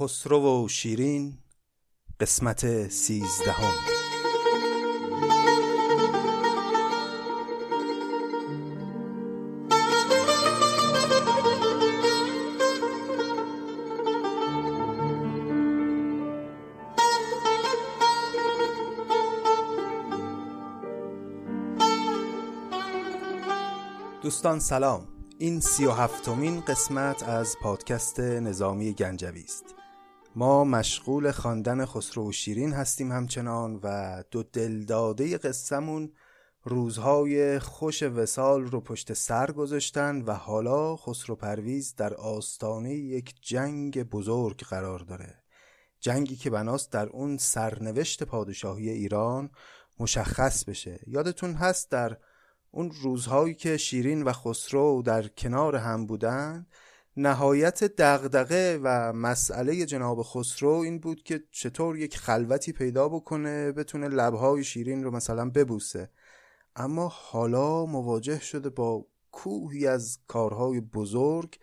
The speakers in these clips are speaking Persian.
خسرو و شیرین قسمت سیزدهم. دوستان سلام. این سی و هفتمین قسمت از پادکست نظامی گنجوی است. ما مشغول خواندن خسرو و شیرین هستیم همچنان و دو دلداده قصهمون روزهای خوش وسال رو پشت سر گذاشتن و حالا خسرو پرویز در آستانه یک جنگ بزرگ قرار داره. جنگی که بناست در اون سرنوشت پادشاهی ایران مشخص بشه. یادتون هست در اون روزهایی که شیرین و خسرو در کنار هم بودن نهایت دغدغه و مسئله جناب خسرو این بود که چطور یک خلوتی پیدا بکنه بتونه لبهای شیرین رو مثلا ببوسه. اما حالا مواجه شده با کوهی از کارهای بزرگ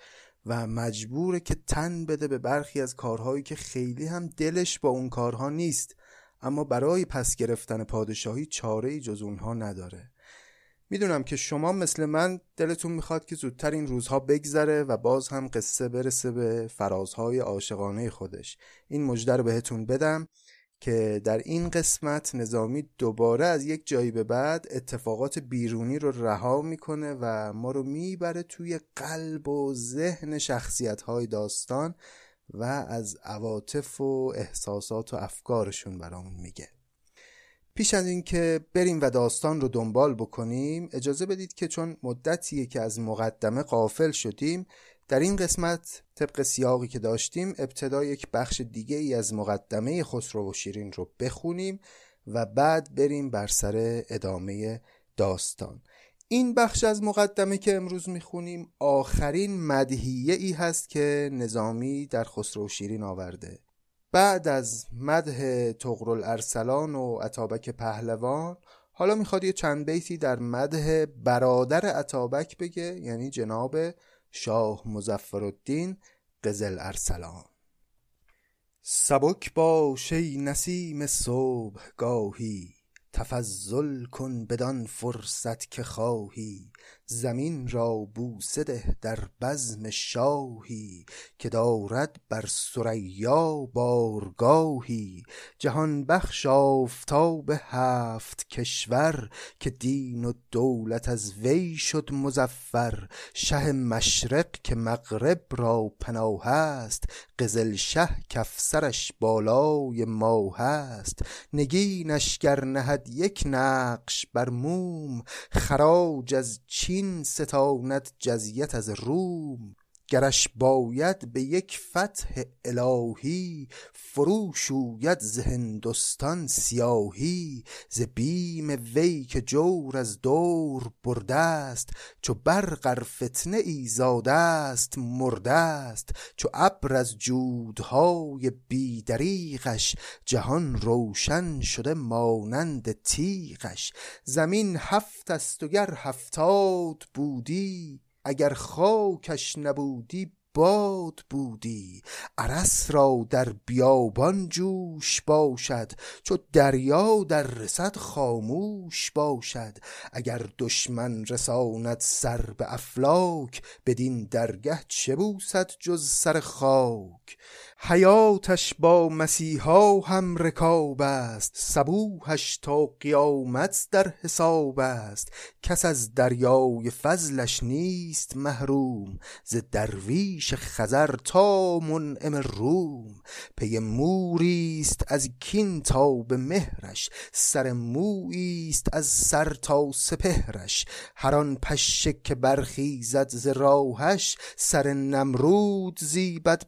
و مجبوره که تن بده به برخی از کارهایی که خیلی هم دلش با اون کارها نیست. اما برای پس گرفتن پادشاهی چاره جز اونها نداره. می‌دونم که شما مثل من دلتون می‌خواد که زودتر این روزها بگذره و باز هم قصه برسه به فرازهای عاشقانه خودش. این مجده رو بهتون بدم که در این قسمت نظامی دوباره از یک جایی به بعد اتفاقات بیرونی رو رها می‌کنه و ما رو می‌بره توی قلب و ذهن شخصیت های داستان و از عواطف و احساسات و افکارشون برامون میگه. پیش از اینکه بریم و داستان رو دنبال بکنیم اجازه بدید که چون مدتیه که از مقدمه قافل شدیم در این قسمت طبق سیاقی که داشتیم ابتدا یک بخش دیگه ای از مقدمه خسرو و شیرین رو بخونیم و بعد بریم بر سر ادامه داستان. این بخش از مقدمه که امروز می‌خونیم آخرین مدهیه ای هست که نظامی در خسرو و شیرین آورده. بعد از مده تغرل ارسلان و عطابک پهلوان حالا می‌خواد یه چند بیتی در مده برادر عطابک بگه یعنی جناب شاه مزفرالدین قزل ارسلان سبک باشی نسیم صبح گاهی تفضل کن بدان فرصت که خواهی. زمین را بوسه ده در بزم شاهی که دارد بر ثریا بارگاهی. جهان بخش آفتاب هفت کشور که دین و دولت از وی شد مظفر. شه مشرق که مغرب را پناه است. قزل شه کفسرش بالای ماه است. نگینش گر نهد یک نقش بر موم. خراج از چین ستاند جزیت از روم. گرش باید به یک فتح الهی فرو شوید ز سیاهی. ز بیم وی که جور از دور برده است چو برق ار فتنه ای زاده است مرده است چو ابر از جودهای بی دریغش جهان روشن شده مانند تیغش. زمین هفت است و گر هفتاد بودی اگر خاکش نبودی باد بودی. عرس را در بیابان جوش باشد چو دریا در رسد خاموش باشد. اگر دشمن رساند سر به افلاک بدین درگه چه بوسد جز سر خاک؟ حیاتش با مسیحا هم رکاب است. صبوحش تا قیامت در حساب است. کس از دریای فضلش نیست محروم. ز درویش خزر تا منعم روم. پی موریست از کین تا به مهرش. سر موییست از سر تا سپهرش. هر آن پشه که برخیزد ز راهش سر نمرود زیبد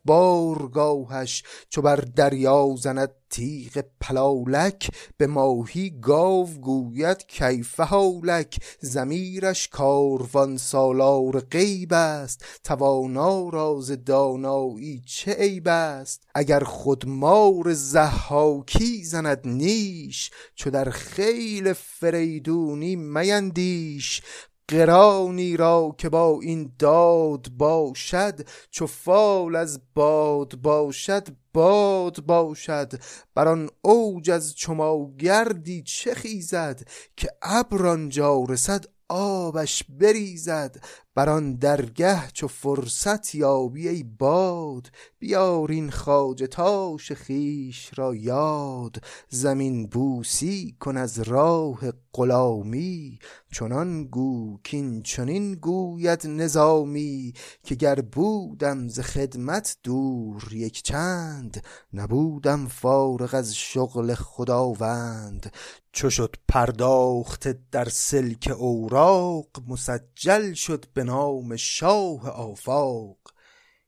بارگاهش چو بر دریا زند تیغ پلالک به ماهی گاو گوید کیف حالک زمیرش کاروان سالار غیب است توانا را ز دانایی چه عیب است؟ اگر خود مار ضحاکی زند نیش چو در خیل فریدونی میندیش. قرانی را که با این داد باشد چو فال از باد باشد باد باشد. بر آن اوج از چما گردی چه خیزد که ابر آنجا رسد آبش بریزد بر آن درگه چو فرصت یابی ای باد. بیار این خواجه تاش خویش را یاد. زمین بوسی کن از راه غلامی. چنان گو کین چنین گوید نظامی که گر بودم ز خدمت دور یک چند نبودم فارغ از شغل خداوند. چو شد پرداخته در سلک اوراق مسجل شد به نام شاه آفاق.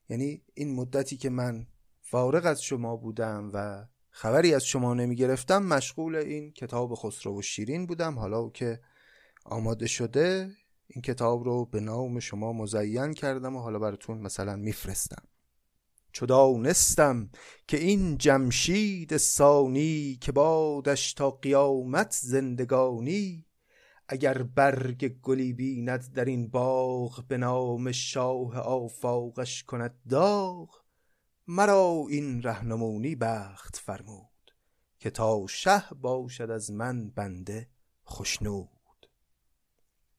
یعنی این مدتی که من فارغ از شما بودم و خبری از شما نمی گرفتم مشغول این کتاب خسرو و شیرین بودم. حالا که آماده شده این کتاب رو به نام شما مزین کردم و حالا براتون مثلا میفرستم. چو دانستم که این جمشید سانی که بادش تا قیامت زندگانی اگر برگ گلی بیند در این باغ به نام شاه آفاقش کند داغ مرا این رهنمونی بخت فرمود که تا شه باشد از من بنده خشنود.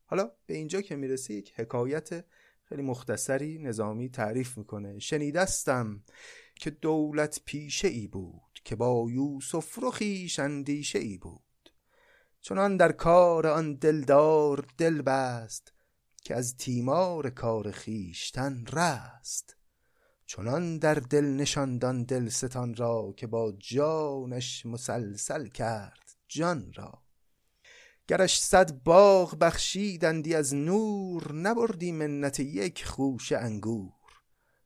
حالا به اینجا که می‌رسه یک حکایت خیلی مختصری نظامی تعریف می‌کنه. شنیدستم که دولت پیشه ای بود که با یوسف رخیش اندیشه ای بود. چنان در کار آن دلدار دل بست که از تیمار کار خیشتن رست. چنان در دل نشاندان دل ستان را که با جانش مسلسل کرد جان را. گرش صد باغ بخشیدندی از نور نبردی منت یک خوشه انگور.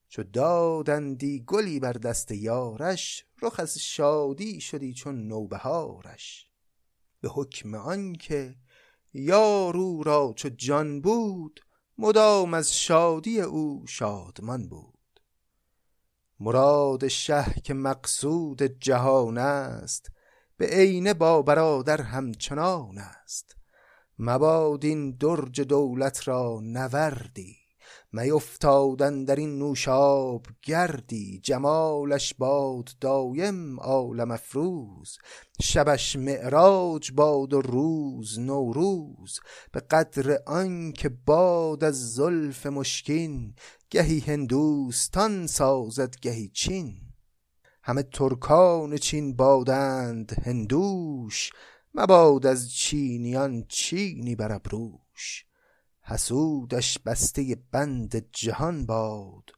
چو دادندی گلی بر دست یارش رخ از شادی شدی چون نوبهارش. به حکم آنکه یار او را چو جان بود مدام از شادی او شادمان بود. مراد شه که مقصود جهان است به عینه با برادر همچنان است. مباد این درج دولت را نوردی میفتادن در این نوشاب گردی. جمالش باد دایم عالم افروز شبش معراج باد و روز نوروز. به قدر آن که باد از زلف مشکین گهی هندوستان سازد گهی چین. همه ترکان چین بادند هندوش مباد از چینیان چینی بر ابروش. حسودش بسته بند جهان باد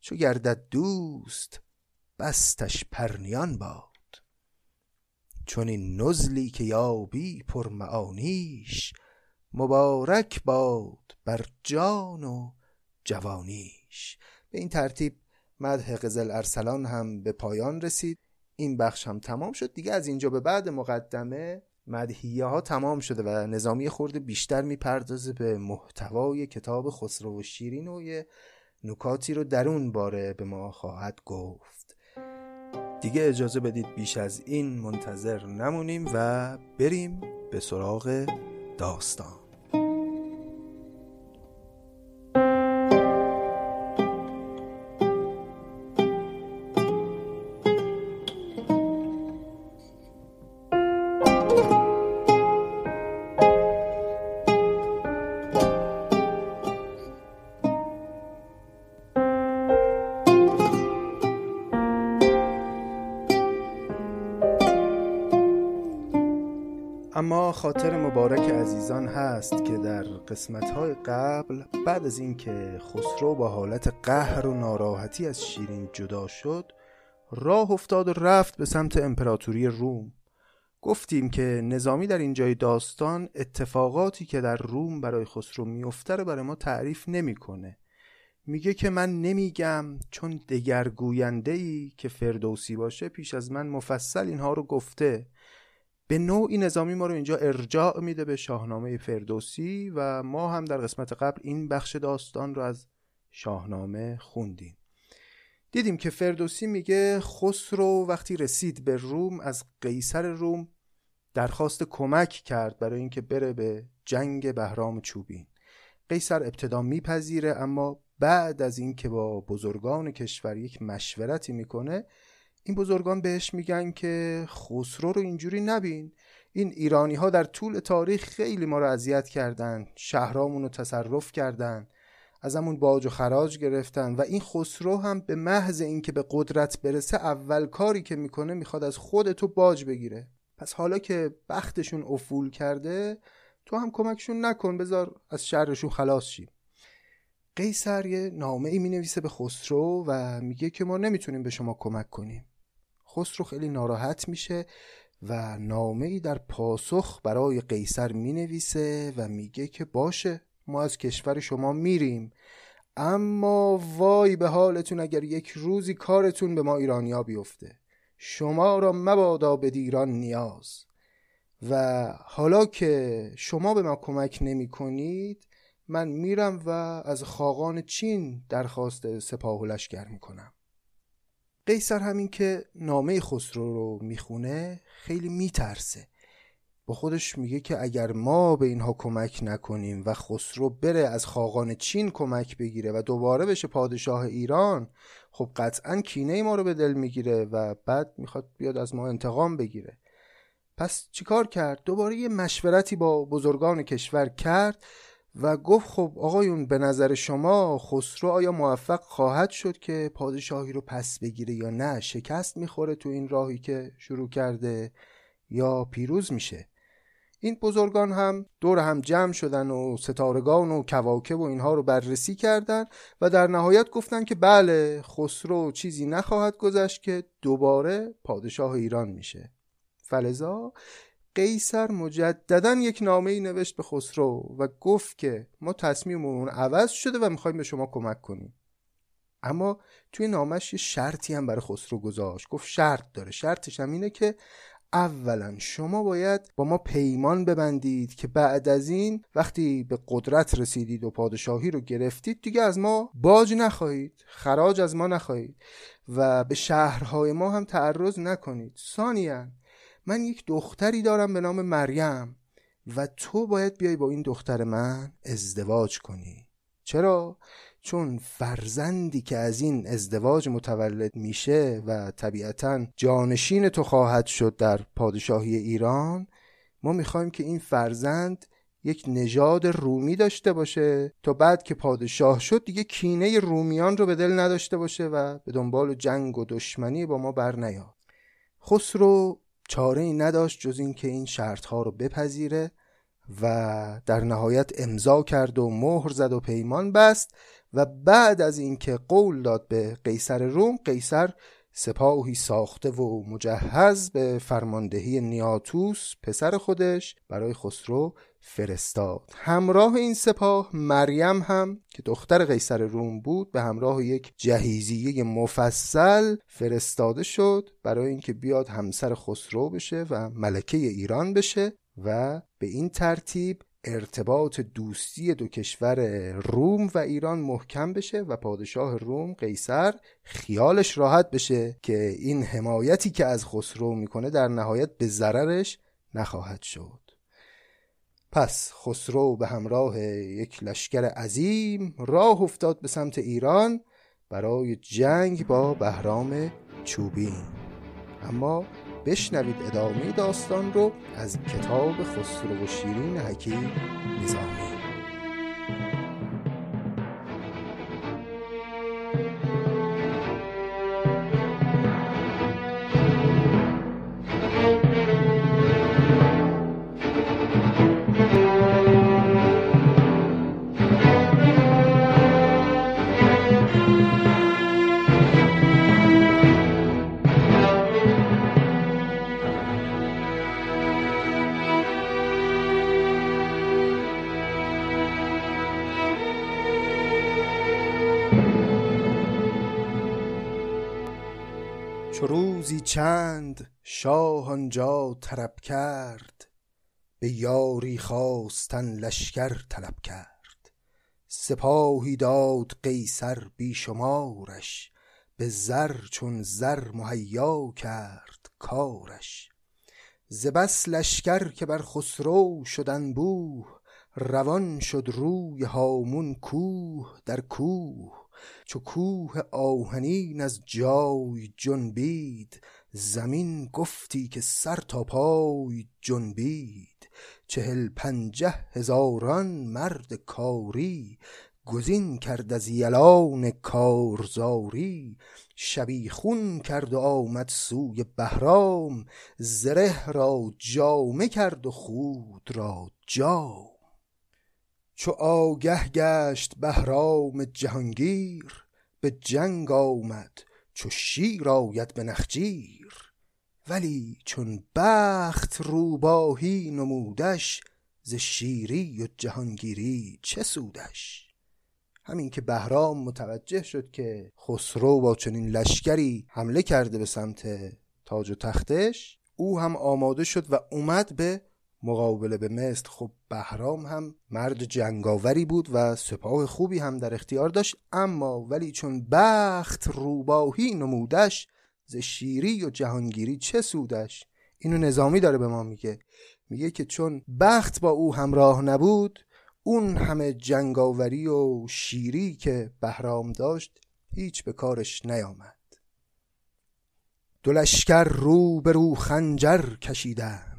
چو گردد دوست بستش پرنیان باد. چون این نزلی که یابی پر معانیش مبارک باد بر جان و جوانیش. به این ترتیب مدح قزل ارسلان هم به پایان رسید. این بخش هم تمام شد. دیگه از اینجا به بعد مقدمه مدهیه ها تمام شده و نظامی خورده بیشتر می‌پردازه به محتوای کتاب خسرو و شیرین و یه نکاتی رو در اون باره به ما خواهد گفت. دیگه اجازه بدید بیش از این منتظر نمونیم و بریم به سراغ داستان. هست که در قسمتهای قبل بعد از اینکه خسرو با حالت قهر و ناراحتی از شیرین جدا شد راه افتاد و رفت به سمت امپراتوری روم گفتیم که نظامی در اینجای داستان اتفاقاتی که در روم برای خسرو میفته رو برای ما تعریف نمی‌کنه. میگه که من نمیگم چون دگرگوینده ای که فردوسی باشه پیش از من مفصل اینها رو گفته به نوعی نظامی ما رو اینجا ارجاع میده به شاهنامه فردوسی و ما هم در قسمت قبل این بخش داستان رو از شاهنامه خوندیم. دیدیم که فردوسی میگه خسرو وقتی رسید به روم از قیصر روم درخواست کمک کرد برای اینکه بره به جنگ بهرام چوبین. قیصر ابتدا میپذیره اما بعد از اینکه با بزرگان کشور یک مشورتی می‌کنه این بزرگان بهش میگن که خسرو رو اینجوری نبین. این ایرانی ها در طول تاریخ خیلی ما رو اذیت کردن شهرامون رو تصرف کردن ازمون باج و خراج گرفتن و این خسرو هم به محض اینکه به قدرت برسه اول کاری که می‌کنه می‌خواد از خودتو باج بگیره. پس حالا که بختشون افول کرده تو هم کمکشون نکن بذار از شرشون خلاص شیم. قیصر یه نامه ای می نویسه به خسرو و میگه که ما نمی‌تونیم به شما کمک کنیم. خسرو خیلی ناراحت میشه و نامه ای در پاسخ برای قیصر می نویسه و میگه که باشه ما از کشور شما میریم. اما وای به حالتون اگر یک روزی کارتون به ما ایرانیا بیفته. شما را مبادا به دیران نیاز. و حالا که شما به ما کمک نمی کنید من میرم و از خاقان چین درخواست سپاه و لشکر می‌کنم. قیصر همین که نامه خسرو رو می‌خونه خیلی میترسه. با خودش میگه که اگر ما به اینها کمک نکنیم و خسرو بره از خاقان چین کمک بگیره و دوباره بشه پادشاه ایران خب قطعا کینه ما رو به دل می‌گیره و بعد می‌خواد بیاد از ما انتقام بگیره. پس چیکار کرد؟ دوباره یه مشورتی با بزرگان کشور کرد و گفت خب آقایون به نظر شما خسرو آیا موفق خواهد شد که پادشاهی رو پس بگیره یا نه؟ شکست می‌خوره تو این راهی که شروع کرده یا پیروز میشه؟ این بزرگان هم دور هم جمع شدن و ستارگان و کواکب و اینها رو بررسی کردن و در نهایت گفتن که بله خسرو چیزی نخواهد گذشت که دوباره پادشاه ایران میشه. فلزا قیصر مجددا یک نامه ای نوشت به خسرو و گفت که ما تصمیممون عوض شده و می‌خوایم به شما کمک کنیم. اما توی نامش یه شرطی هم برای خسرو گذاشت. گفت شرط داره. شرطش هم اینه که اولا شما باید با ما پیمان ببندید که بعد از این وقتی به قدرت رسیدید و پادشاهی رو گرفتید دیگه از ما باج نخواهید خراج از ما نخواهید و به شهرهای ما هم تعرض نکنید. ثانیا من یک دختری دارم به نام مریم و تو باید بیای با این دختر من ازدواج کنی چرا؟ چون فرزندی که از این ازدواج متولد میشه و طبیعتا جانشین تو خواهد شد در پادشاهی ایران ما می‌خوایم که این فرزند یک نژاد رومی داشته باشه تا بعد که پادشاه شد دیگه کینه رومیان رو به دل نداشته باشه و به دنبال جنگ و دشمنی با ما بر نیاد خسرو چاره ای نداشت جز اینکه این شرط ها رو بپذیره و در نهایت امضا کرد و مهر زد و پیمان بست و بعد از اینکه قول داد به قیصر روم قیصر سپاهی ساخته و مجهز به فرماندهی نیاتوس پسر خودش برای خسرو فرستاد. همراه این سپاه مریم هم که دختر قیصر روم بود به همراه یک جهیزیه مفصل فرستاده شد برای اینکه بیاد همسر خسرو بشه و ملکه ایران بشه و به این ترتیب ارتباط دوستی دو کشور روم و ایران محکم بشه و پادشاه روم قیصر خیالش راحت بشه که این حمایتی که از خسرو می‌کنه در نهایت به ضررش نخواهد شد. پس خسرو به همراه یک لشکر عظیم راه افتاد به سمت ایران برای جنگ با بهرام چوبین. اما بشنوید ادامه داستان رو از کتاب خسرو و شیرین حکیم نظامی. چند شاه آنجا طرب کرد به یاری خواستن لشکر طلب کرد. سپاهی داد قیصر بیشمارش به زر چون زر مهیا کرد کارش. ز بس لشکر که بر خسرو شدن بوه روان شد روی هامون کوه در کوه. چو کوه آهنین از جای جنبید زمین گفتی که سر تا پای جنبید. چهل پنجه هزاران مرد کاری گزین کرد از یلان کارزاری. شبیخون کرد و آمد سوی بهرام زره را جامه کرد و خود را جام. چو آگه گشت بهرام جهانگیر به جنگ آمد. چو شیر آید به نخجیر ولی چون بخت روباهی نمودش ز شیری و جهانگیری چه سودش؟ همین که بهرام متوجه شد که خسرو با چنین لشکری حمله کرده به سمت تاج و تختش او هم آماده شد و اومد به مقابله به مثل خب بهرام هم مرد جنگاوری بود و سپاه خوبی هم در اختیار داشت اما ولی چون بخت روباهی نمودش ز شیری و جهانگیری چه سودش؟ اینو نظامی داره به ما میگه. میگه که چون بخت با او همراه نبود اون همه جنگاوری و شیری که بهرام داشت هیچ به کارش نیامد. دلشکر رو به رو خنجر کشیدند.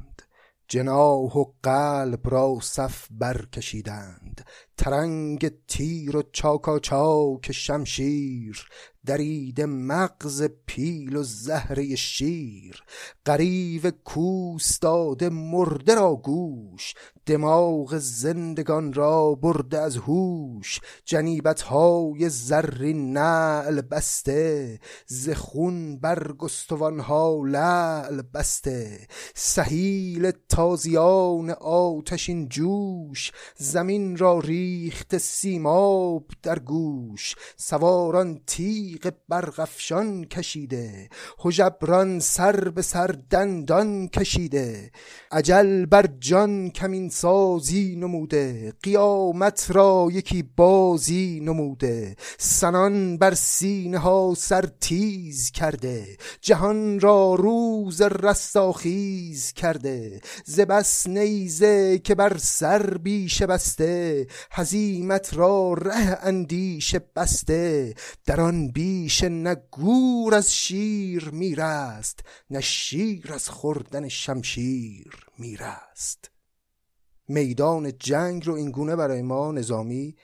جناح و قلب را صف برکشیدند. ترنگ تیر و چاکا چاک شمشیر درید مغز پیل و زهره شیر. قریب کوس داده مرده را گوش دماغ زندگان را برده از هوش. جنیبت های زرین نعل بسته ز خون برگستوان ها لعل بسته. سهیل تازیان آتشین جوش زمین را ریخت سیماب در گوش سواران تیغ برغفشان کشیده هژبران سر به سر دندان کشیده عجل بر جان کمین سازی نموده قیامت را یکی بازی نموده سنان بر سینه ها سر تیز کرده جهان را روز رستاخیز کرده ز بس نیزه که بر سر بیشه بسته هزیمت را ره اندیشه بسته در آن بیشه نه گور از شیر میرست نه شیر از خوردن شمشیر میرست. میدان جنگ رو این گونه برای ما نظامی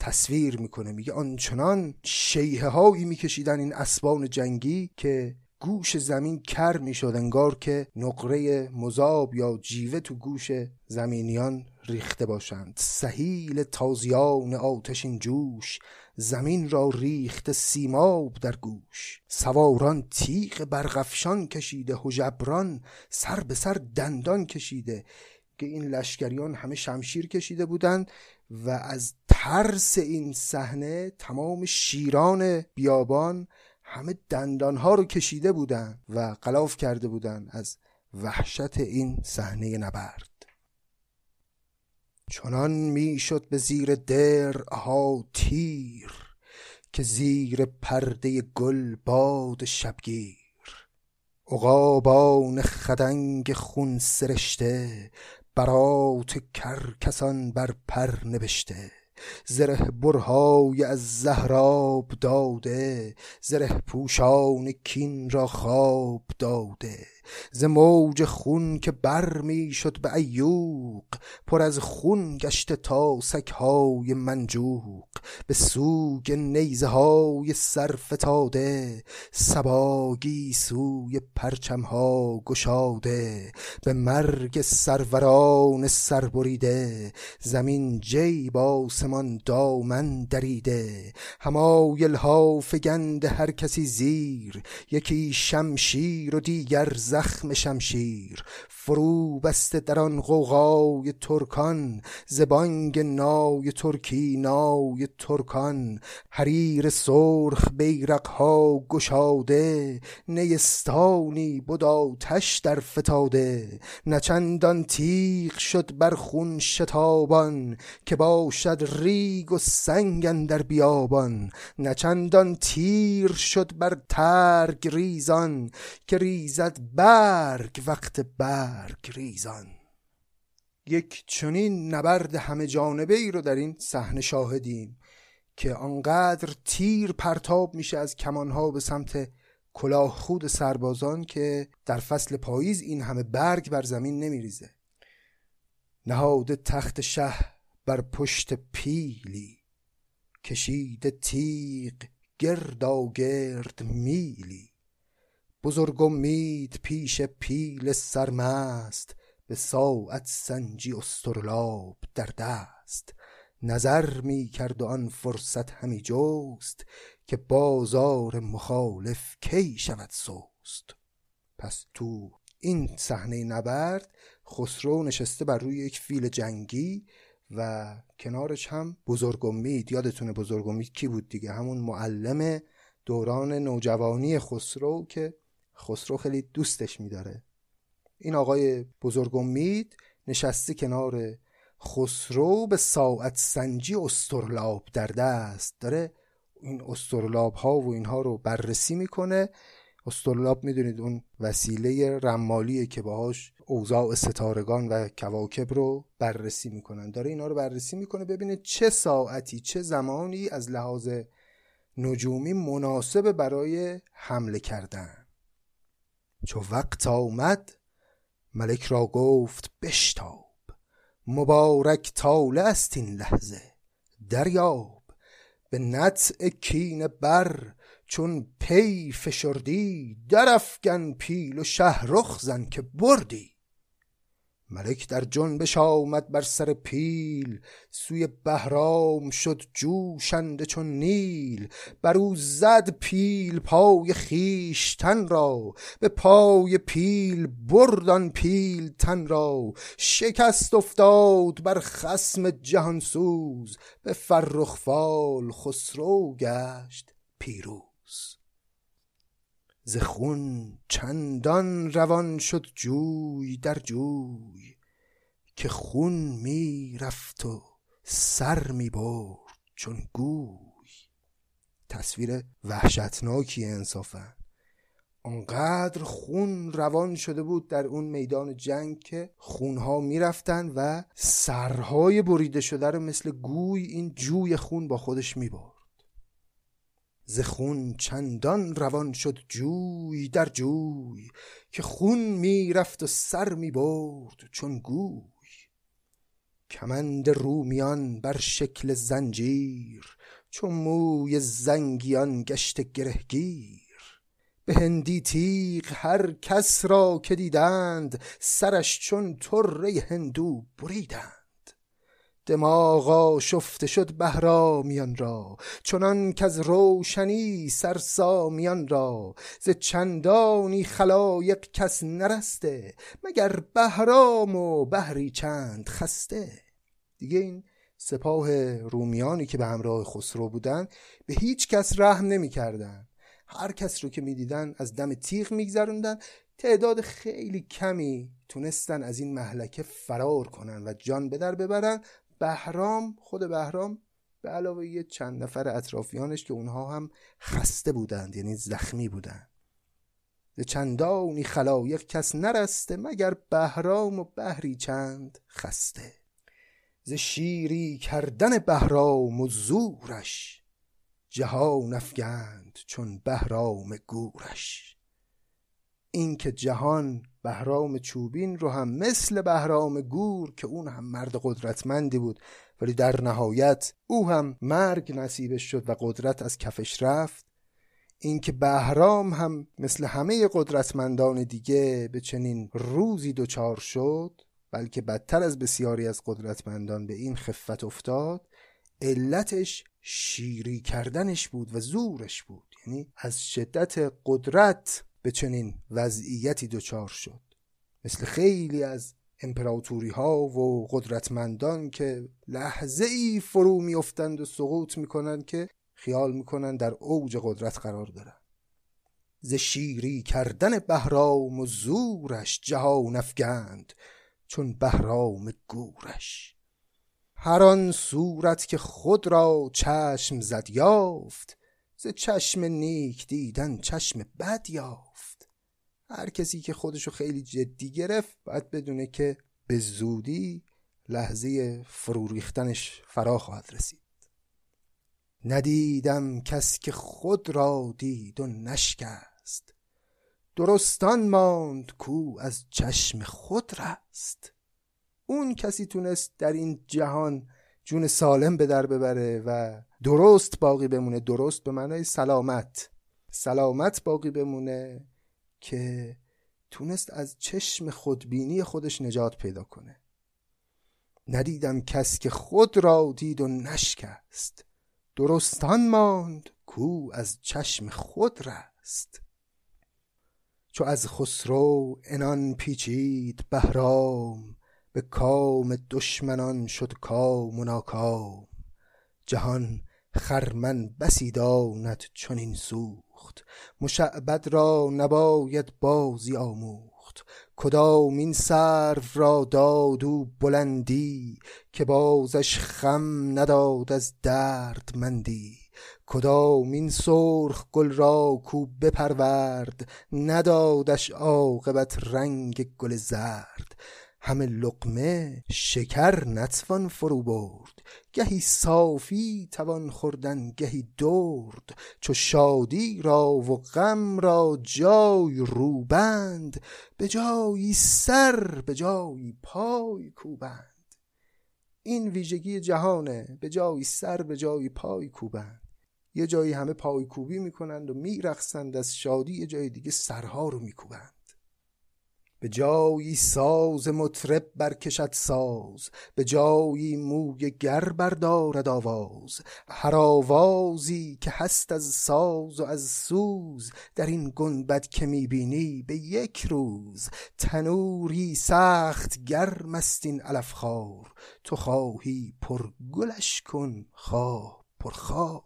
تصویر می‌کنه میگه آنچنان شیه هایی میکشیدن این اسبان جنگی که گوش زمین کر می‌شد انگار که نقره مذاب یا جیوه تو گوش زمینیان ریخته باشند. سهیل تازیان آتشین جوش زمین را ریخته سیماب در گوش. سواران تیغ برغفشان کشیده هژبران سر به سر دندان کشیده که این لشکریان همه شمشیر کشیده بودند و از ترس این صحنه تمام شیران بیابان همه دندانها رو کشیده بودند و قلاف کرده بودند از وحشت این صحنه نبرد. چنان می‌شد به زیر درها تیر که زیر پرده گل باد شبگیر. عقابان خدنگ خون سرشته برات کرکسان بر پر نوشته زره برهای از زهراب داده زره پوشان کین را خواب داده. ز موج خون که بر می شد به ایوق پر از خون گشته تا سکهای منجوق. به سوگ نیزه های سر فتاده سباگی سوی پرچم ها گشاده. به مرگ سروران سربریده زمین جیب آسمان دامن دریده. همایل ها فگند هر کسی زیر یکی شمشیر و دیگر زخم شمشیر فرو بسته در آن غوغای ترکان زبانگ نای ترکی نای ترکان. حریر سرخ بیرق ها گشاده نیستانی بود آتش در فتاده. نه چندان تیغ شد بر خون شتابان که باشد ریگ و سنگ در بیابان. نه چندان تیر شد بر ترگ ریزان که ریزد برگ وقت برگ ریزان. یک چنین نبرد همه جانبه ای رو در این صحنه شاهدیم که آنقدر تیر پرتاب میشه از کمانها به سمت کلاه خود سربازان که در فصل پاییز این همه برگ بر زمین نمیریزه. نهاد تخت شه بر پشت پیلی کشیده تیغ گردا گرد میلی. بزرگ امید پیش پیل سرمست به ساعت سنجی استرلاب در دست. نظر می کرد و آن فرصت همی جست که بازار مخالف کی شود سست. پس تو این صحنه نبرد خسرو نشسته بر روی یک فیل جنگی و کنارش هم بزرگ امید. یادتونه بزرگ امید کی بود دیگه؟ همون معلم دوران نوجوانی خسرو که خسرو خیلی دوستش میداره. این آقای بزرگ امید نشسته کنار خسرو به ساعت سنجی استرلاب در دست داره. این استرلاب ها و اینها رو بررسی می‌کنه. استرلاب می‌دونید اون وسیله رمالیه که باهاش اوضاع ستارگان و کواکب رو بررسی می‌کنن. داره اینا رو بررسی می‌کنه ببینه چه ساعتی چه زمانی از لحاظ نجومی مناسب برای حمله کردن. چو وقت آمد ملک را گفت بشتاب مبارک تاله است این لحظه دریاب به نطع کین بر چون پی فشردی درفگن پیل و شهرخ زن که بردی. ملک در جنبش آمد بر سر پیل سوی بهرام شد جوشنده چون نیل. بر او زد پیل پای خویشتن را به پای پیل برد آن پیل تن را. شکست افتاد بر خسم جهانسوز به فرخ فال خسرو گشت پیروز. ز خون چندان روان شد جوی در جوی که خون می رفت و سر می برد چون گوی. تصویر وحشتناکی انصافا. آنقدر خون روان شده بود در اون میدان جنگ که خونها می‌رفتن و سرهای بریده شده رو مثل گوی این جوی خون با خودش می‌برد ز خون چندان روان شد جوی در جوی که خون می‌رفت و سر می‌برد چون گوی. کمند رومیان بر شکل زنجیر چون موی زنگیان گشت گرهگیر. به هندی تیغ هر کس را که دیدند سرش چون طره هندو بریدند. دماغا شفته شد بهرامیان را چنان که از روشنی سرسامیان را. ز چندانی خلایق کس نرسته مگر بهرام و بهری چند خسته. دیگه این سپاه رومیانی که به همراه خسرو بودن به هیچ کس رحم نمی کردن. هر کس رو که می‌دیدن از دم تیغ میگذروندن تعداد خیلی کمی تونستن از این محلکه فرار کنن و جان به در ببرن بهرام خود بهرام به علاوه یه چند نفر اطرافیانش که اونها هم خسته بودند یعنی زخمی بودند. ز چندانی خلایق کس نرسته مگر بهرام و بهری چند خسته. ز شیری کردن بهرام و زورش جهان افگند چون بهرام گورش. این که جهان بهرام چوبین رو هم مثل بهرام گور که اون هم مرد قدرتمندی بود ولی در نهایت او هم مرگ نصیبش شد و قدرت از کفش رفت. اینکه بهرام هم مثل همه قدرتمندان دیگه به چنین روزی دچار شد بلکه بدتر از بسیاری از قدرتمندان به این خفت افتاد علتش شیری کردنش بود و زورش بود. یعنی از شدت قدرت به چنین وضعیتی دچار شد. مثل خیلی از امپراتوری ها و قدرتمندان که لحظه ای فرو میافتند و سقوط می‌کنند که خیال می‌کنند در اوج قدرت قرار دارند. ز شیری کردن بهرام و زورش جهان افگند چون بهرام گورش. هر آن صورت که خود را چشم زد یافت ز چشم نیک دیدن چشم بد یافت. هر کسی که خودشو خیلی جدی گرفت باید بدونه که به زودی لحظه فرو ریختنش فرا خواهد رسید. ندیدم کس که خود را دید و نشکست. درستان ماند کو از چشم خود رست. اون کسی تونست در این جهان جون سالم به در ببره و درست باقی بمونه درست به معنای سلامت. سلامت باقی بمونه که تونست از چشم خودبینی خودش نجات پیدا کنه. ندیدم کس که خود را دید و نشکست. درستان ماند کو از چشم خود رست. چو از خسرو انان پیچید بهرام به کام دشمنان شد کام و ناکام. جهان خرمن بسی داند چنین سوخت. مشعبد را نباید بازی آموخت. کدام این سرو را داد و بلندی که بازش خم نداد از درد مندی کدام این سرخ گل را کو بپرورد؟ ندادش عاقبت رنگ گل زرد. همه لقمه شکر نتوان فرو برد. گهی صافی توان خوردن گهی درد. چو شادی را و غم را جای روبند به جایی سر به جایی پای کوبند. این ویژگی جهانه به جایی سر به جایی پای کوبند. یه جایی همه پای کوبی می‌کنند و میرخسند از شادی یه جای دیگه سرها رو میکوبند. به جایی ساز مطرب برکشد ساز به جایی موی گر بردارد آواز. هر آوازی که هست از ساز و از سوز در این گنبد که می‌بینی به یک روز. تنوری سخت گرم است این علف خار تو خواهی پر گلش کن خواه پر خار.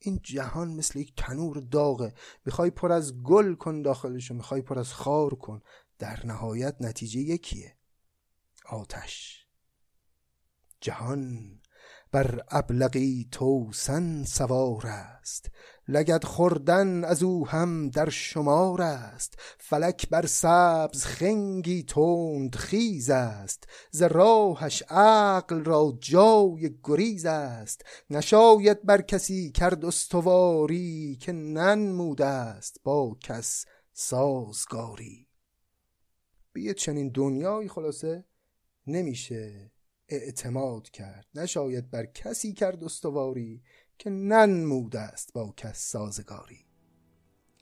این جهان مثل یک تنور داغه می‌خوای پر از گل کن داخلشو می‌خوای پر از خار کن. در نهایت نتیجه یکیه. آتش. جهان بر ابلغی توسن سوار است. لگد خوردن از او هم در شمار است. فلک بر سبز خنگی تند خیز است. ز راهش عقل را جای گریز است. نشاید بر کسی کرد استواری که ننموده است با کس سازگاری. به یه چنین دنیایی خلاصه نمیشه اعتماد کرد. نشاید بر کسی کرد استواری که ننموده است با کس سازگاری.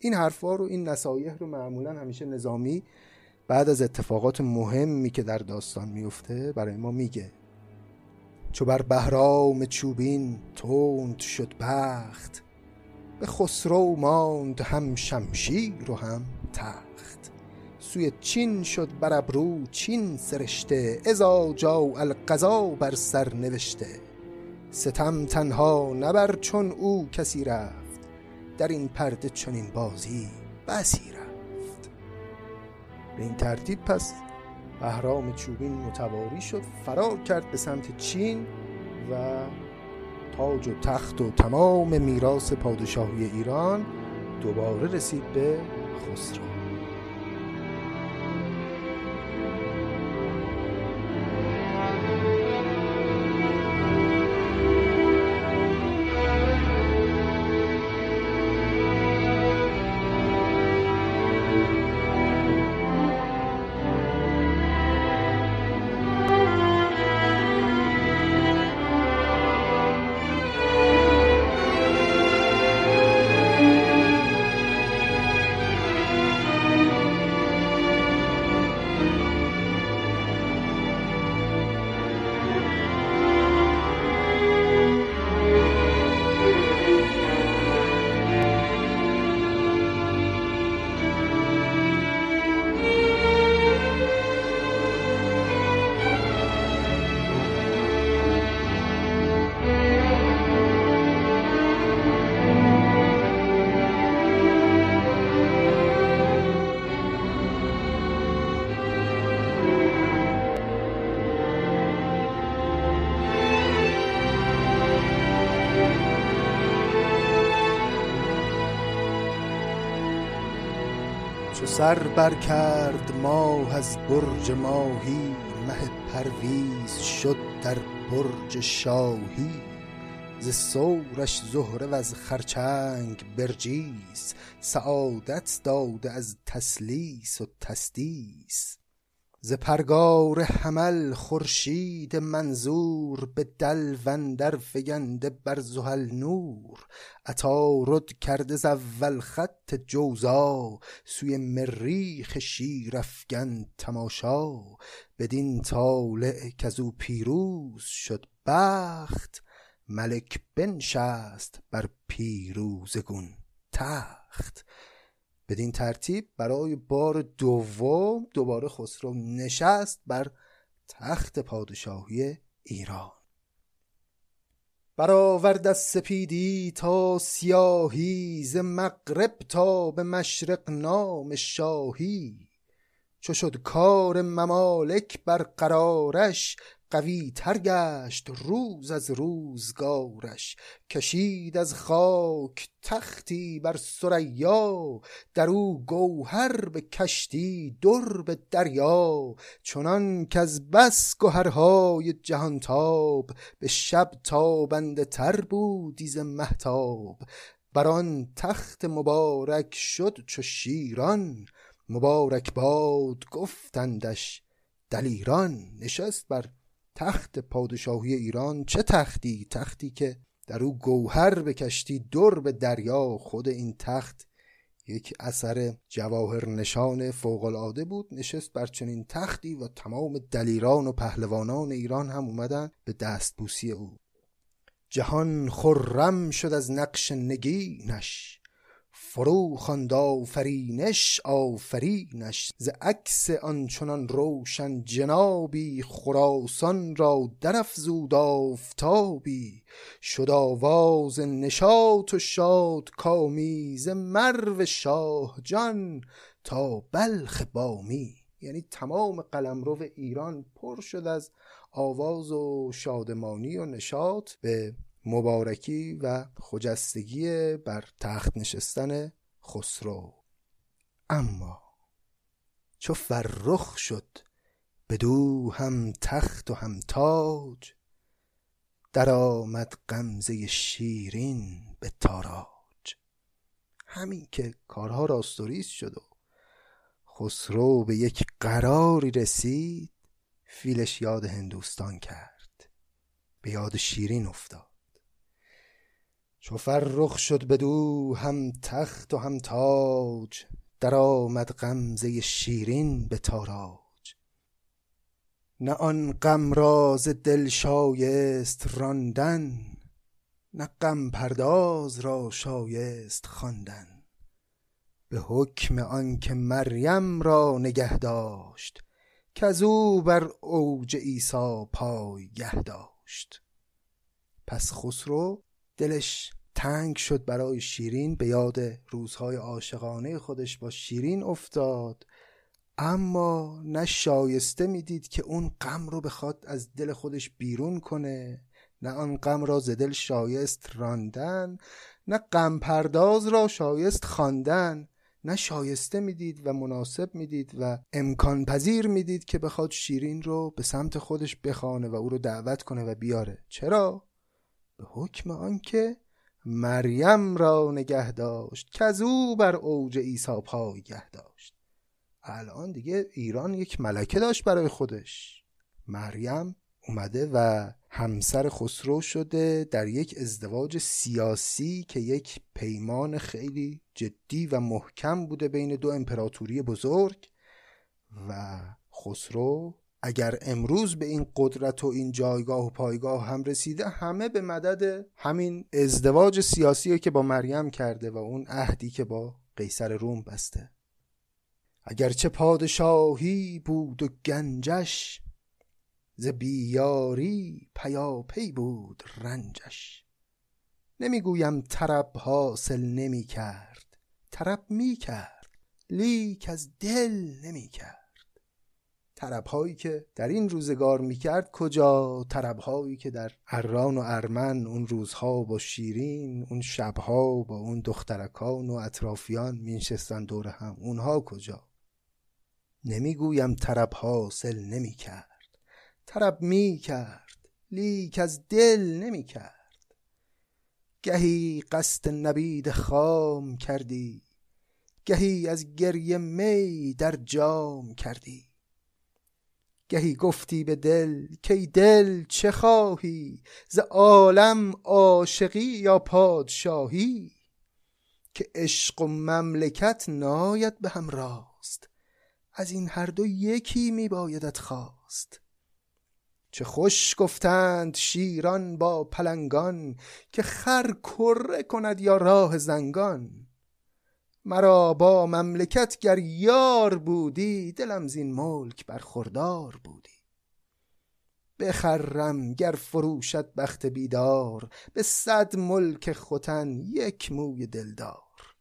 این حرفا رو این نصایح رو معمولا همیشه نظامی بعد از اتفاقات مهمی که در داستان میفته برای ما میگه. چو بر بهرام چوبین تند شد بخت به خسرو ماند هم شمشیر و هم تخت. سوی چین شد بر ابرو چین سرشته. ازا جا القضا بر سر نوشته. ستم تنها نبر چون او کسی رفت. در این پرده چنین بازی بسی رفت. به این ترتیب پس بهرام چوبین متواری شد فرار کرد به سمت چین و تاج و تخت و تمام میراث پادشاهی ایران دوباره رسید به خسرو. سر بر کرد ماه از برج ماهی مه پرویز شد در برج شاهی. ز سورش زهره و از خرچنگ برجیس سعادت داده از تسلیس و تسدیس. ز پرگار حمل خورشید منظور به دلو اندر فگنده بر زحل نور. عطارد کرده ز اول خط جوزا سوی مریخ شیرافگن تماشا. بدین طالع کزو پیروز شد بخت ملک بنشست بر پیروزه گون تخت. بدین ترتیب برای بار دوم دوباره خسرو نشست بر تخت پادشاهی ایران. برآورد از سپیدی تا سیاهی ز مغرب تا به مشرق نام شاهی. چو شد کار ممالک برقرارش قوی تر گشت روز از روزگارش. کشید از خاک تختی بر ثریا. در او گوهر به کشتی در به دریا. چنان کز بس گهرهای جهانتاب به شب تابنده تر بودی ز مهتاب. بر آن تخت مبارک شد چو شیران. مبارک باد گفتندش دلیران نشست بر تخت پادشاهی ایران چه تختی؟ تختی که در او گوهر بکشتی در به دریا. خود این تخت یک اثر جواهر نشان فوقالعاده بود. نشست بر چنین تختی و تمام دلیران و پهلوانان ایران هم اومدن به دستبوسی او. جهان خرم شد از نقش نگینش. فرو خواند آفرینش آفرینش. ز عکس آنچنان روشن جنابی خراسان را درافزود آفتابی. شد آواز نشاط و شادکامی ز مرو شاه جان تا بلخ بامی. یعنی تمام قلمرو ایران پر شد از آواز و شادمانی و نشاط. به مبارکی و خجستگی بر تخت نشستن خسرو. اما چو فرخ شد بدو هم تخت و هم تاج در آمد غمزه شیرین به تاراج. همین که کارها راستوریست شد و خسرو به یک قراری رسید فیلش یاد هندوستان کرد. به یاد شیرین افتاد. چو فرخ شد بدو هم تخت و هم تاج در آمد غمزه شیرین به تاراج. نه آن غم را ز دل شایست راندن نه غم پرداز را شایست خواندن. به حکم آنکه مریم را نگه داشت کزو بر اوج عیسی پایگه داشت. پس خسرو دلش تنگ شد برای شیرین به یاد روزهای عاشقانه خودش با شیرین افتاد. اما نه شایسته می‌دید که اون غم رو بخواد از دل خودش بیرون کنه. نه آن غم را ز دل شایست راندن نه غم پرداز را شایست خواندن. نه شایسته می‌دید و مناسب می‌دید و امکان پذیر می‌دید که بخواد شیرین رو به سمت خودش بخوانه و او رو دعوت کنه و بیاره. چرا؟ به حکم آنکه مریم را نگه داشت که از او بر اوج عیسی پایگه داشت. الان دیگه ایران یک ملکه داشت برای خودش. مریم اومده و همسر خسرو شده در یک ازدواج سیاسی که یک پیمان خیلی جدی و محکم بوده بین دو امپراتوری بزرگ و خسرو اگر امروز به این قدرت و این جایگاه و پایگاه هم رسیده همه به مدد همین ازدواج سیاسی که با مریم کرده و اون عهدی که با قیصر روم بسته. اگرچه پادشاهی بود و گنجش ز بیاری پیاپی بود رنجش. نمی‌گویم طرب حاصل نمی کرد طرب می کرد لیک از دل نمی کرد طربهایی که در این روزگار می‌کرد کجا؟ طربهایی که در اران و ارمن اون روزها با شیرین اون شبها با اون دخترکان و اطرافیان مینشستن دور هم. اونها کجا؟ نمی‌گویم طرب حاصل نمی‌کرد. طرب می کرد لیک از دل نمی کرد گهی قصد نبید خام کردی. گهی از گریه می در جام کردی. گهی گفتی به دل کی دل چه خواهی؟ ز عالم عاشقی یا پادشاهی؟ که عشق و مملکت ناید به هم راست از این هر دو یکی می بایدت خواست. چه خوش گفتند شیران با پلنگان که خر کره کند یا راه زنگان. مرا با مملکت گر یار بودی دلم زین ملک برخوردار بودی. بخرم گر فروشد بخت بیدار به صد ملک ختن یک موی دلدار.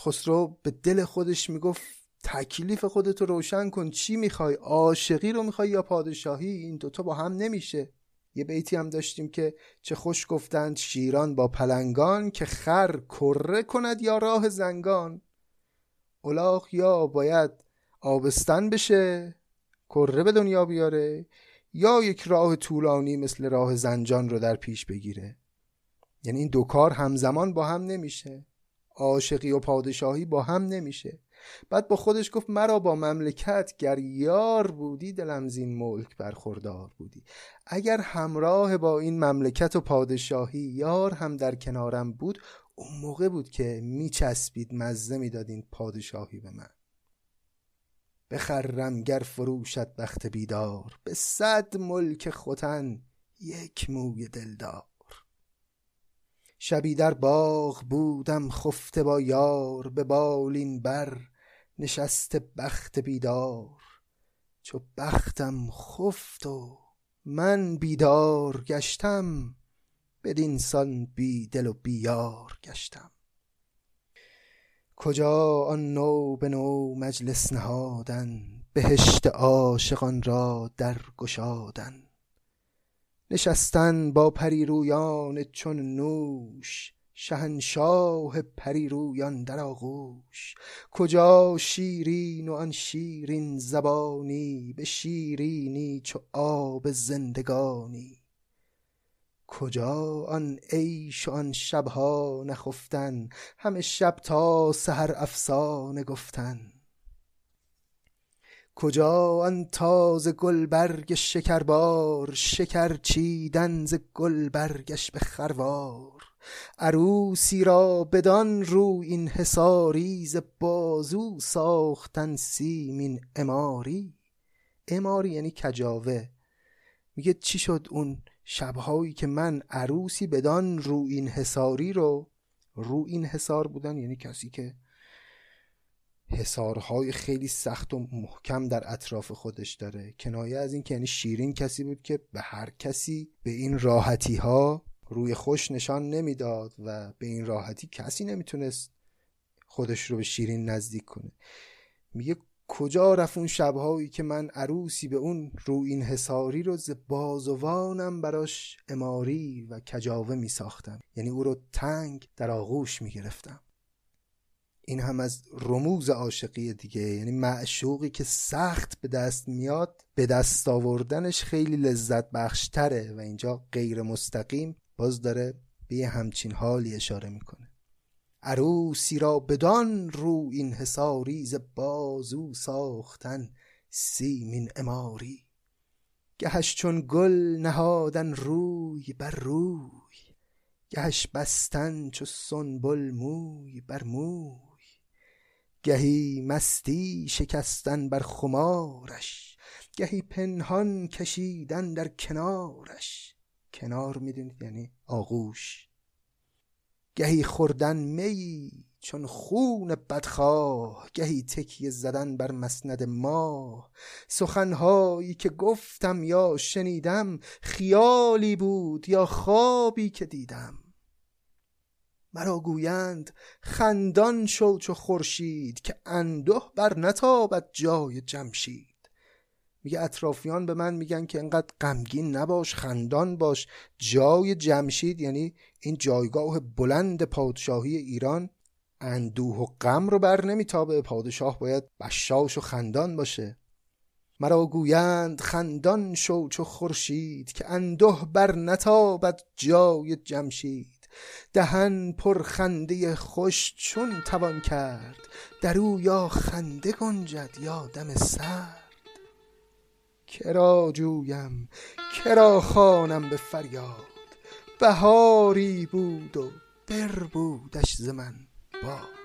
خسرو به دل خودش می‌گفت تکلیف خودتو روشن کن چی می‌خوای؟ عاشقی رو می‌خوای یا پادشاهی؟ این دوتا با هم نمیشه. یه بیتی هم داشتیم که چه خوش گفتند شیران با پلنگان که خر کره کند یا راه زنگان. الاغ یا باید آبستن بشه کره به دنیا بیاره یا یک راه طولانی مثل راه زنجان رو در پیش بگیره. یعنی این دو کار همزمان با هم نمیشه. عاشقی و پادشاهی با هم نمیشه. بعد با خودش گفت مرا با مملکت گر یار بودی دلم زین ملک برخوردار بودی. اگر همراه با این مملکت و پادشاهی یار هم در کنارم بود اون موقع بود که میچسبید مزه می‌داد پادشاهی به من. بخرم گر فروشد بخت بیدار به صد ملک خوتن یک موی دلدار. شبی در باغ بودم خفته با یار به بالین بر نشست بخت بیدار. چو بختم خفت و من بیدار گشتم بدین سان بی دل و بیار گشتم. کجا آن نو به نو مجلس نهادن بهشت عاشقان را در گشادن. نشستن با پریرویان چون نوش شهنشاه پریرویان در آغوش. کجا شیرین و آن شیرین زبانی به شیرینی چو آب زندگانی. کجا آن عیش و آن شبها نخفتن همه شب تا سحر افسانه گفتن. کجا آن تازه گلبرگ شکربار شکر چیدن ز گلبرگش به خروار؟ عروسی را بدان رو این حصاری ز بازو ساختن سیمین اماری اماری یعنی کجاوه؟ میگه چی شد اون شبهایی که من عروسی بدان رو این حصاری رو؟ رو این حصار بودن یعنی کسی که حسارهای خیلی سخت و محکم در اطراف خودش داره. کنایه از این که یعنی شیرین کسی بود که به هر کسی به این راحتی ها روی خوش نشان نمی‌داد و به این راحتی کسی نمی‌تونست خودش رو به شیرین نزدیک کنه. میگه کجا رفت اون شبهایی که من عروسی به اون رو این حساری رو ز بازوانم براش اماری و کجاوه می ساختم یعنی او رو تنگ در آغوش می گرفتم این هم از رموز عاشقی دیگه. یعنی معشوقی که سخت به دست میاد به دست آوردنش خیلی لذت بخشتره و اینجا غیر مستقیم باز داره به یه همچین حالی اشاره می‌کنه. عروسی را بدان رو این حساری ز بازو ساختن سیمین اماری گهش چون گل نهادن روی بر روی گهش بستن چو سنبل موی بر موی. گهی مستی شکستن بر خمارش گهی پنهان کشیدن در کنارش. کنار می‌دونید یعنی آغوش. گهی خوردن می چون خون بدخواه گهی تکیه زدن بر مسند ما سخنهایی که گفتم یا شنیدم خیالی بود یا خوابی که دیدم. مرا گویند خندان شو چو خورشید که انده بر نتابد جای جمشید. میگه اطرافیان به من میگن که انقدر غمگین نباش خندان باش. جای جمشید یعنی این جایگاه بلند پادشاهی ایران. اندوه و غم رو بر نمیتابه. پادشاه باید بشاش و خندان باشه. مرا گویند خندان شو چو خورشید که انده بر نتابد جای جمشید. دهن پر خنده خوش چون توان کرد در او یا خنده گنجد یا دم سرد. کرا جویم کرا خانم به فریاد بهاری بود و بودش ز من باد.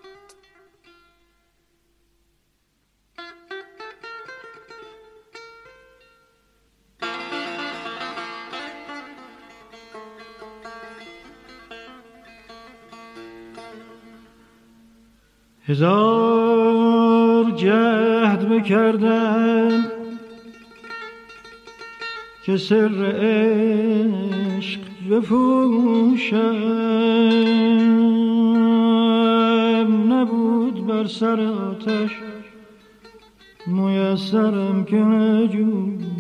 هزار جهد بکردم که سر عشق بفوشم نبود بر سر آتش میسرم که نجوشم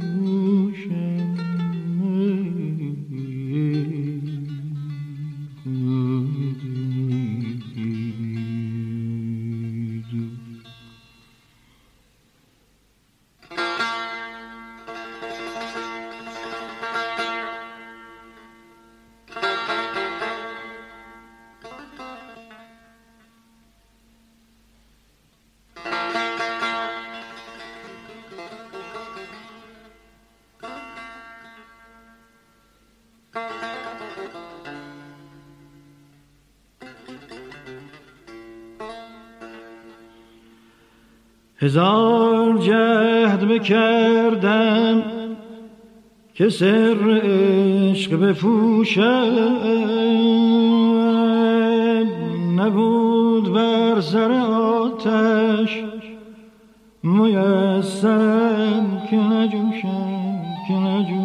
هزار جهد بکردم که سر عشق بفوشم نبود بر سر آتش میسرم که نجوشم که نجوشم.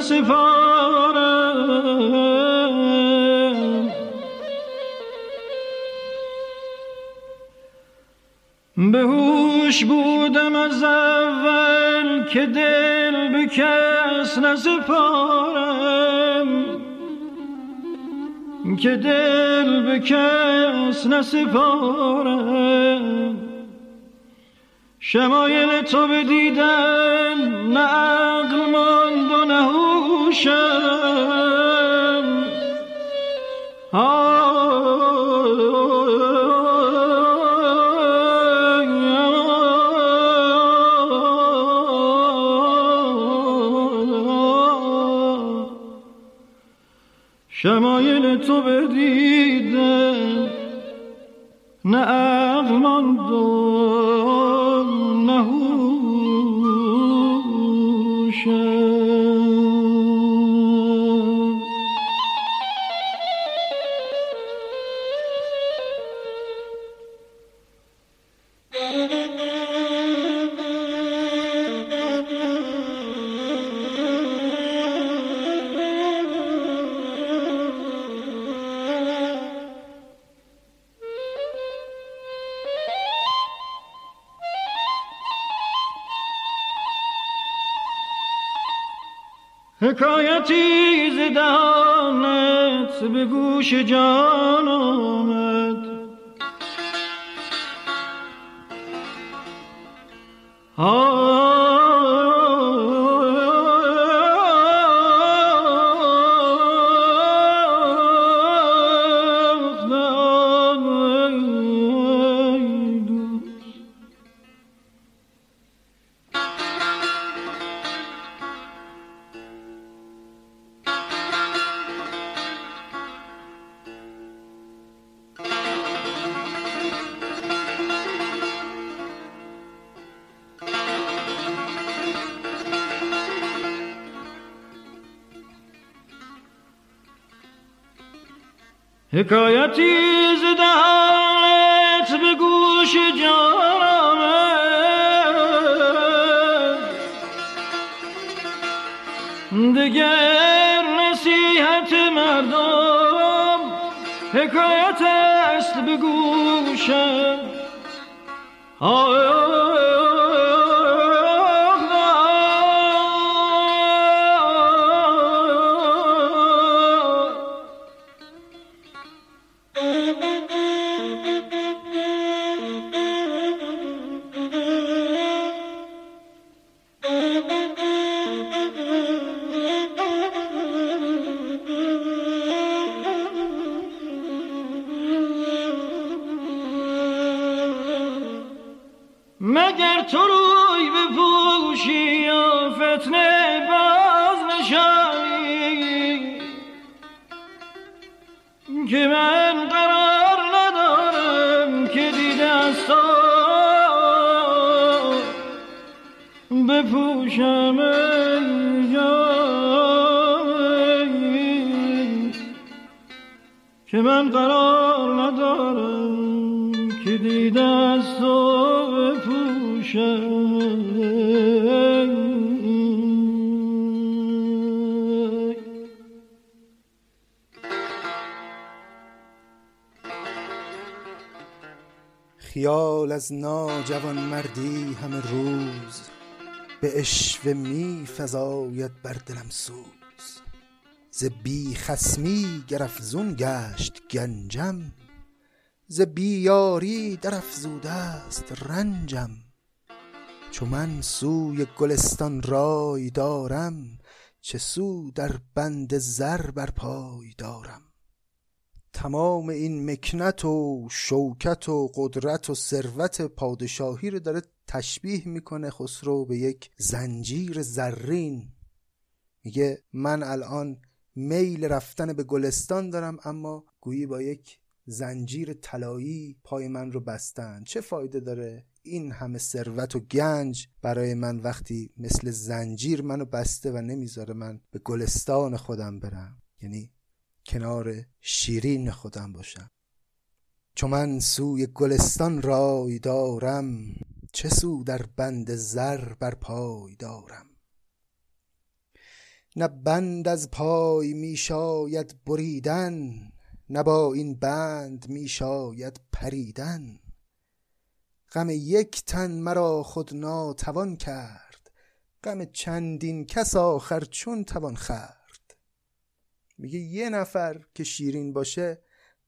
کس نسپارم به هوش بودم از اول که دل به کس نسپارم. که دل به کس نسپارم. شمایل تو بدیدن نه هوشم شمایل به گوش جان حکایتی زدهت به گوش جانم دگر نصیحت مردم حکایت است به گوشم. قرار ندارم که دیده از خیال از ناجوان مردی همه روز به اشوه می فزاید بر دلم سوز. ز بی خسمی گر افزون گشت گنجم ز بیاری در افزوده است رنجم. چو من سوی گلستان رای دارم چه سو در بند زر بر پای دارم. تمام این مکنت و شوکت و قدرت و ثروت پادشاهی رو داره تشبیه می‌کنه خسرو به یک زنجیر زرین. میگه من الان میل رفتن به گلستان دارم اما گویی با یک زنجیر طلایی پای من رو بستن. چه فایده داره این همه ثروت و گنج برای من وقتی مثل زنجیر منو بسته و نمی‌ذاره من به گلستان خودم برم؟ یعنی کنار شیرین خودم باشم. چون من سوی گلستان رای دارم چه سو در بند زر بر پای دارم؟ نه بند از پای می شاید بریدن نه با این بند می شاید پریدن. غم یک تن مرا خود ناتوان کرد غم چندین کس آخر چون توان خرد میگه یه نفر که شیرین باشه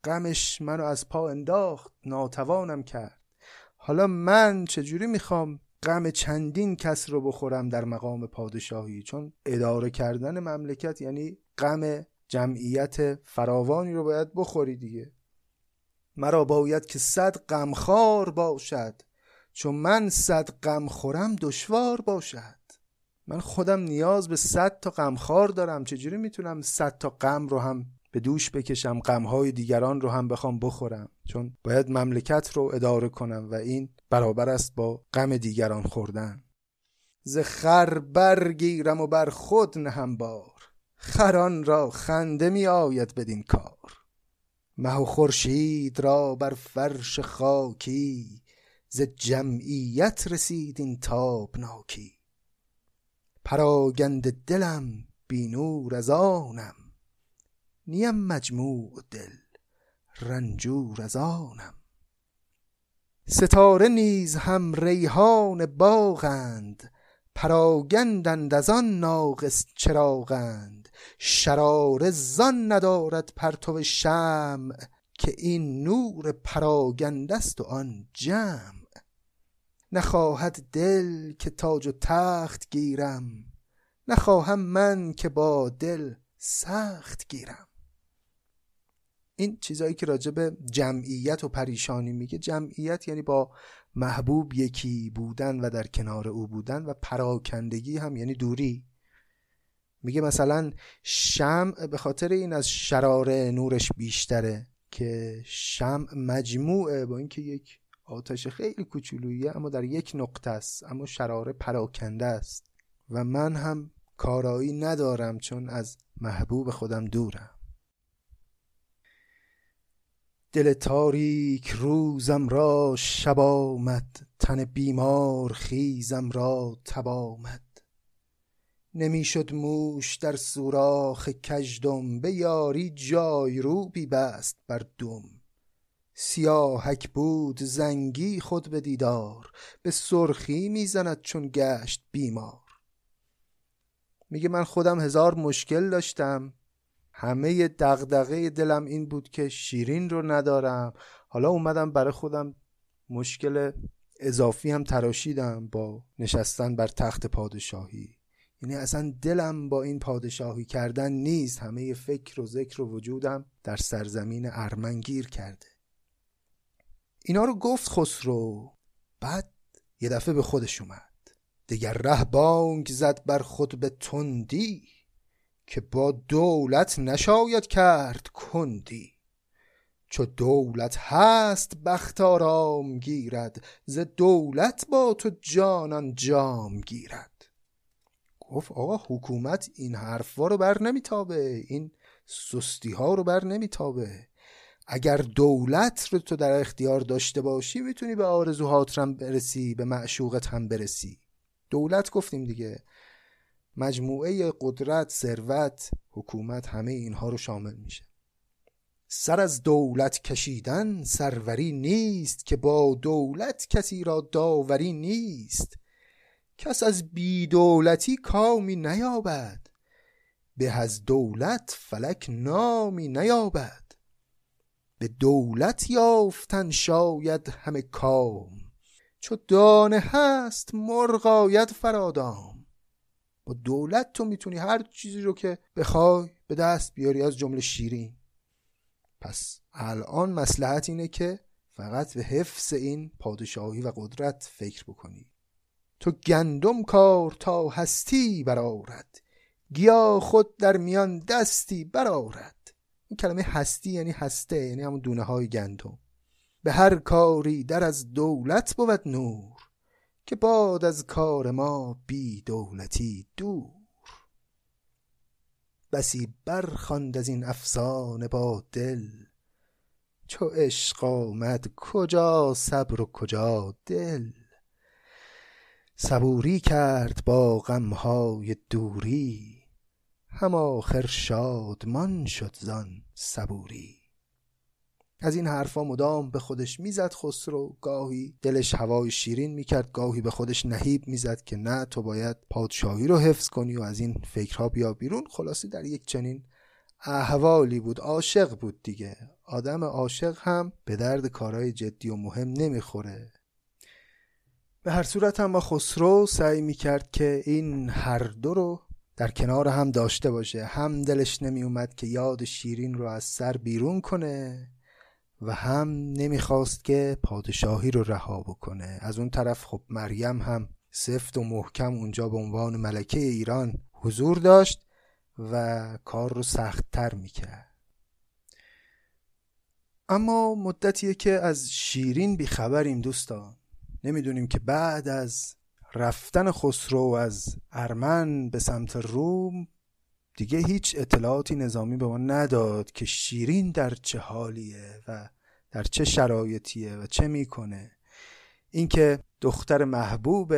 غمش منو از پا انداخت ناتوانم کرد. حالا من چجوری می‌خوام غم چندین کس رو بخورم در مقام پادشاهی. چون اداره کردن مملکت یعنی غم جمعیت فراوانی رو باید بخوری دیگه. مرا باید که صد غمخوار باشد. چون من صد غم خورم دشوار باشد. من خودم نیاز به صد تا غمخوار دارم. چجوری می‌تونم صد تا غم رو هم به دوش بکشم غمهای دیگران رو هم بخوام بخورم. چون باید مملکت رو اداره کنم و این برابر است با غم دیگران خوردن. ز خر برگیرم و بر خود نهم بار. خران را خنده می آید بدین کار. مه و خورشید را بر فرش خاکی ز جمعیت رسید این تابناکی. پراگند دلم بی نور از آنم. نیم مجموع دل رنجور از آنم ستاره نیز هم ریحان باغند پراگندند از آن ناقص چراغند. شرار زان ندارد پرتو شمع که این نور پراگنده است و آن جمع. نخواهد دل که تاج و تخت گیرم نخواهم من که با دل سخت گیرم. این چیزایی که راجع به جمعیت و پریشانی میگه جمعیت یعنی با محبوب یکی بودن و در کنار او بودن و پراکندگی هم یعنی دوری. میگه مثلا شمع به خاطر این از شرار نورش بیشتره که شمع مجموعه با اینکه یک آتش خیلی کوچولویه اما در یک نقطه است اما شراره پراکنده است. و من هم کارایی ندارم چون از محبوب خودم دورم. دل تاریک روزم را شب آمد تن بیمار خیزم را تب آمد. نمی‌شد موش در سوراخ کژدم به یاری جای رو بی بست بر دم. سیاهک بود زنگی خود به دیدار به سرخی می‌زند چون گشت بیمار. میگه من خودم هزار مشکل داشتم. همه دغدغه دلم این بود که شیرین رو ندارم. حالا اومدم برای خودم مشکل اضافی هم تراشیدم با نشستن بر تخت پادشاهی. یعنی اصلا دلم با این پادشاهی کردن نیست. همه فکر و ذکر و وجودم در سرزمین ارمن گیر کرده. اینا رو گفت خسرو. بعد یه دفعه به خودش اومد. دگر ره بانگ زد بر خود به تندی. که با دولت نشاید کرد کندی. چو دولت هست بخت آرام گیرد ز دولت با تو جانان جام گیرد. گفت آقا حکومت این حرفا رو بر نمیتابه این سستی ها رو بر نمیتابه. اگر دولت رو تو در اختیار داشته باشی می‌تونی به آرزوهات هم برسی به معشوقت هم برسی. دولت گفتیم دیگه مجموعه قدرت ثروت حکومت همه اینها رو شامل میشه. سر از دولت کشیدن سروری نیست که با دولت کسی را داوری نیست. کس از بی دولتی کامی نیابد. به از دولت فلک نامی نیابد. به دولت یافتن شاید همه کام. چو دانه هست مرغاید فرادام. با دولت تو می‌تونی هر چیزی رو که بخوای به دست بیاری از جمله شیرین. پس الان مسلحت اینه که فقط به حفظ این پادشاهی و قدرت فکر بکنی. تو گندم کار تا هستی برارد گیا خود در میان دستی برارد این کلمه هستی یعنی هسته یعنی همون دونه های گندم. به هر کاری در از دولت بود نور. که باد از کار ما بی دولتی دور. بسی برخواند از این افسانه با دل چو عشق آمد کجا صبر و کجا دل. صبوری کرد با غمهای دوری هم آخر شادمان شد زان صبوری. از این حرفا مدام به خودش می‌زد خسرو گاهی دلش هوای شیرین می‌کرد گاهی به خودش نهیب می‌زد که نه تو باید پادشاهی رو حفظ کنی و از این فکرها بیا بیرون. خلاصی در یک چنین احوالی بود. عاشق بود دیگه. آدم عاشق هم به درد کارهای جدی و مهم نمی‌خوره. به هر صورت هم خسرو سعی می‌کرد که این هر دو رو در کنار هم داشته باشه. هم دلش نمیومد که یاد شیرین رو از سر بیرون کنه. و هم نمی‌خواست که پادشاهی رو رها بکنه. از اون طرف خب مریم هم سفت و محکم اونجا به عنوان ملکه ایران حضور داشت و کار رو سختتر می‌کرد. اما مدتیه که از شیرین بیخبریم دوستان. نمی‌دونیم که بعد از رفتن خسرو از ارمن به سمت روم دیگه هیچ اطلاعاتی نظامی به ما نداد که شیرین در چه حالیه و در چه شرایطیه و چه می‌کنه. اینکه دختر محبوب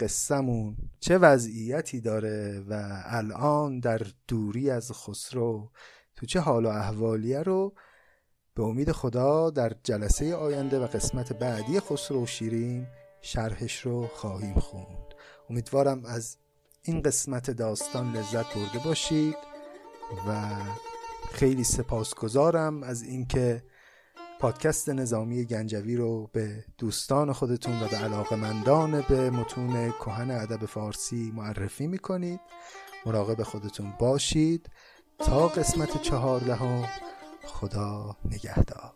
قصهمون چه وضعیتی داره و الان در دوری از خسرو تو چه حال و احوالیه رو به امید خدا در جلسه آینده و قسمت بعدی خسرو و شیرین شرحش رو خواهیم خوند. امیدوارم از این قسمت داستان لذت برده باشید و خیلی سپاسگزارم از اینکه پادکست نظامی گنجوی رو به دوستان خودتون و به علاقمندان به متون کهن ادب فارسی معرفی می‌کنید. مراقب خودتون باشید. تا قسمت چهاردهم خدا نگهدار.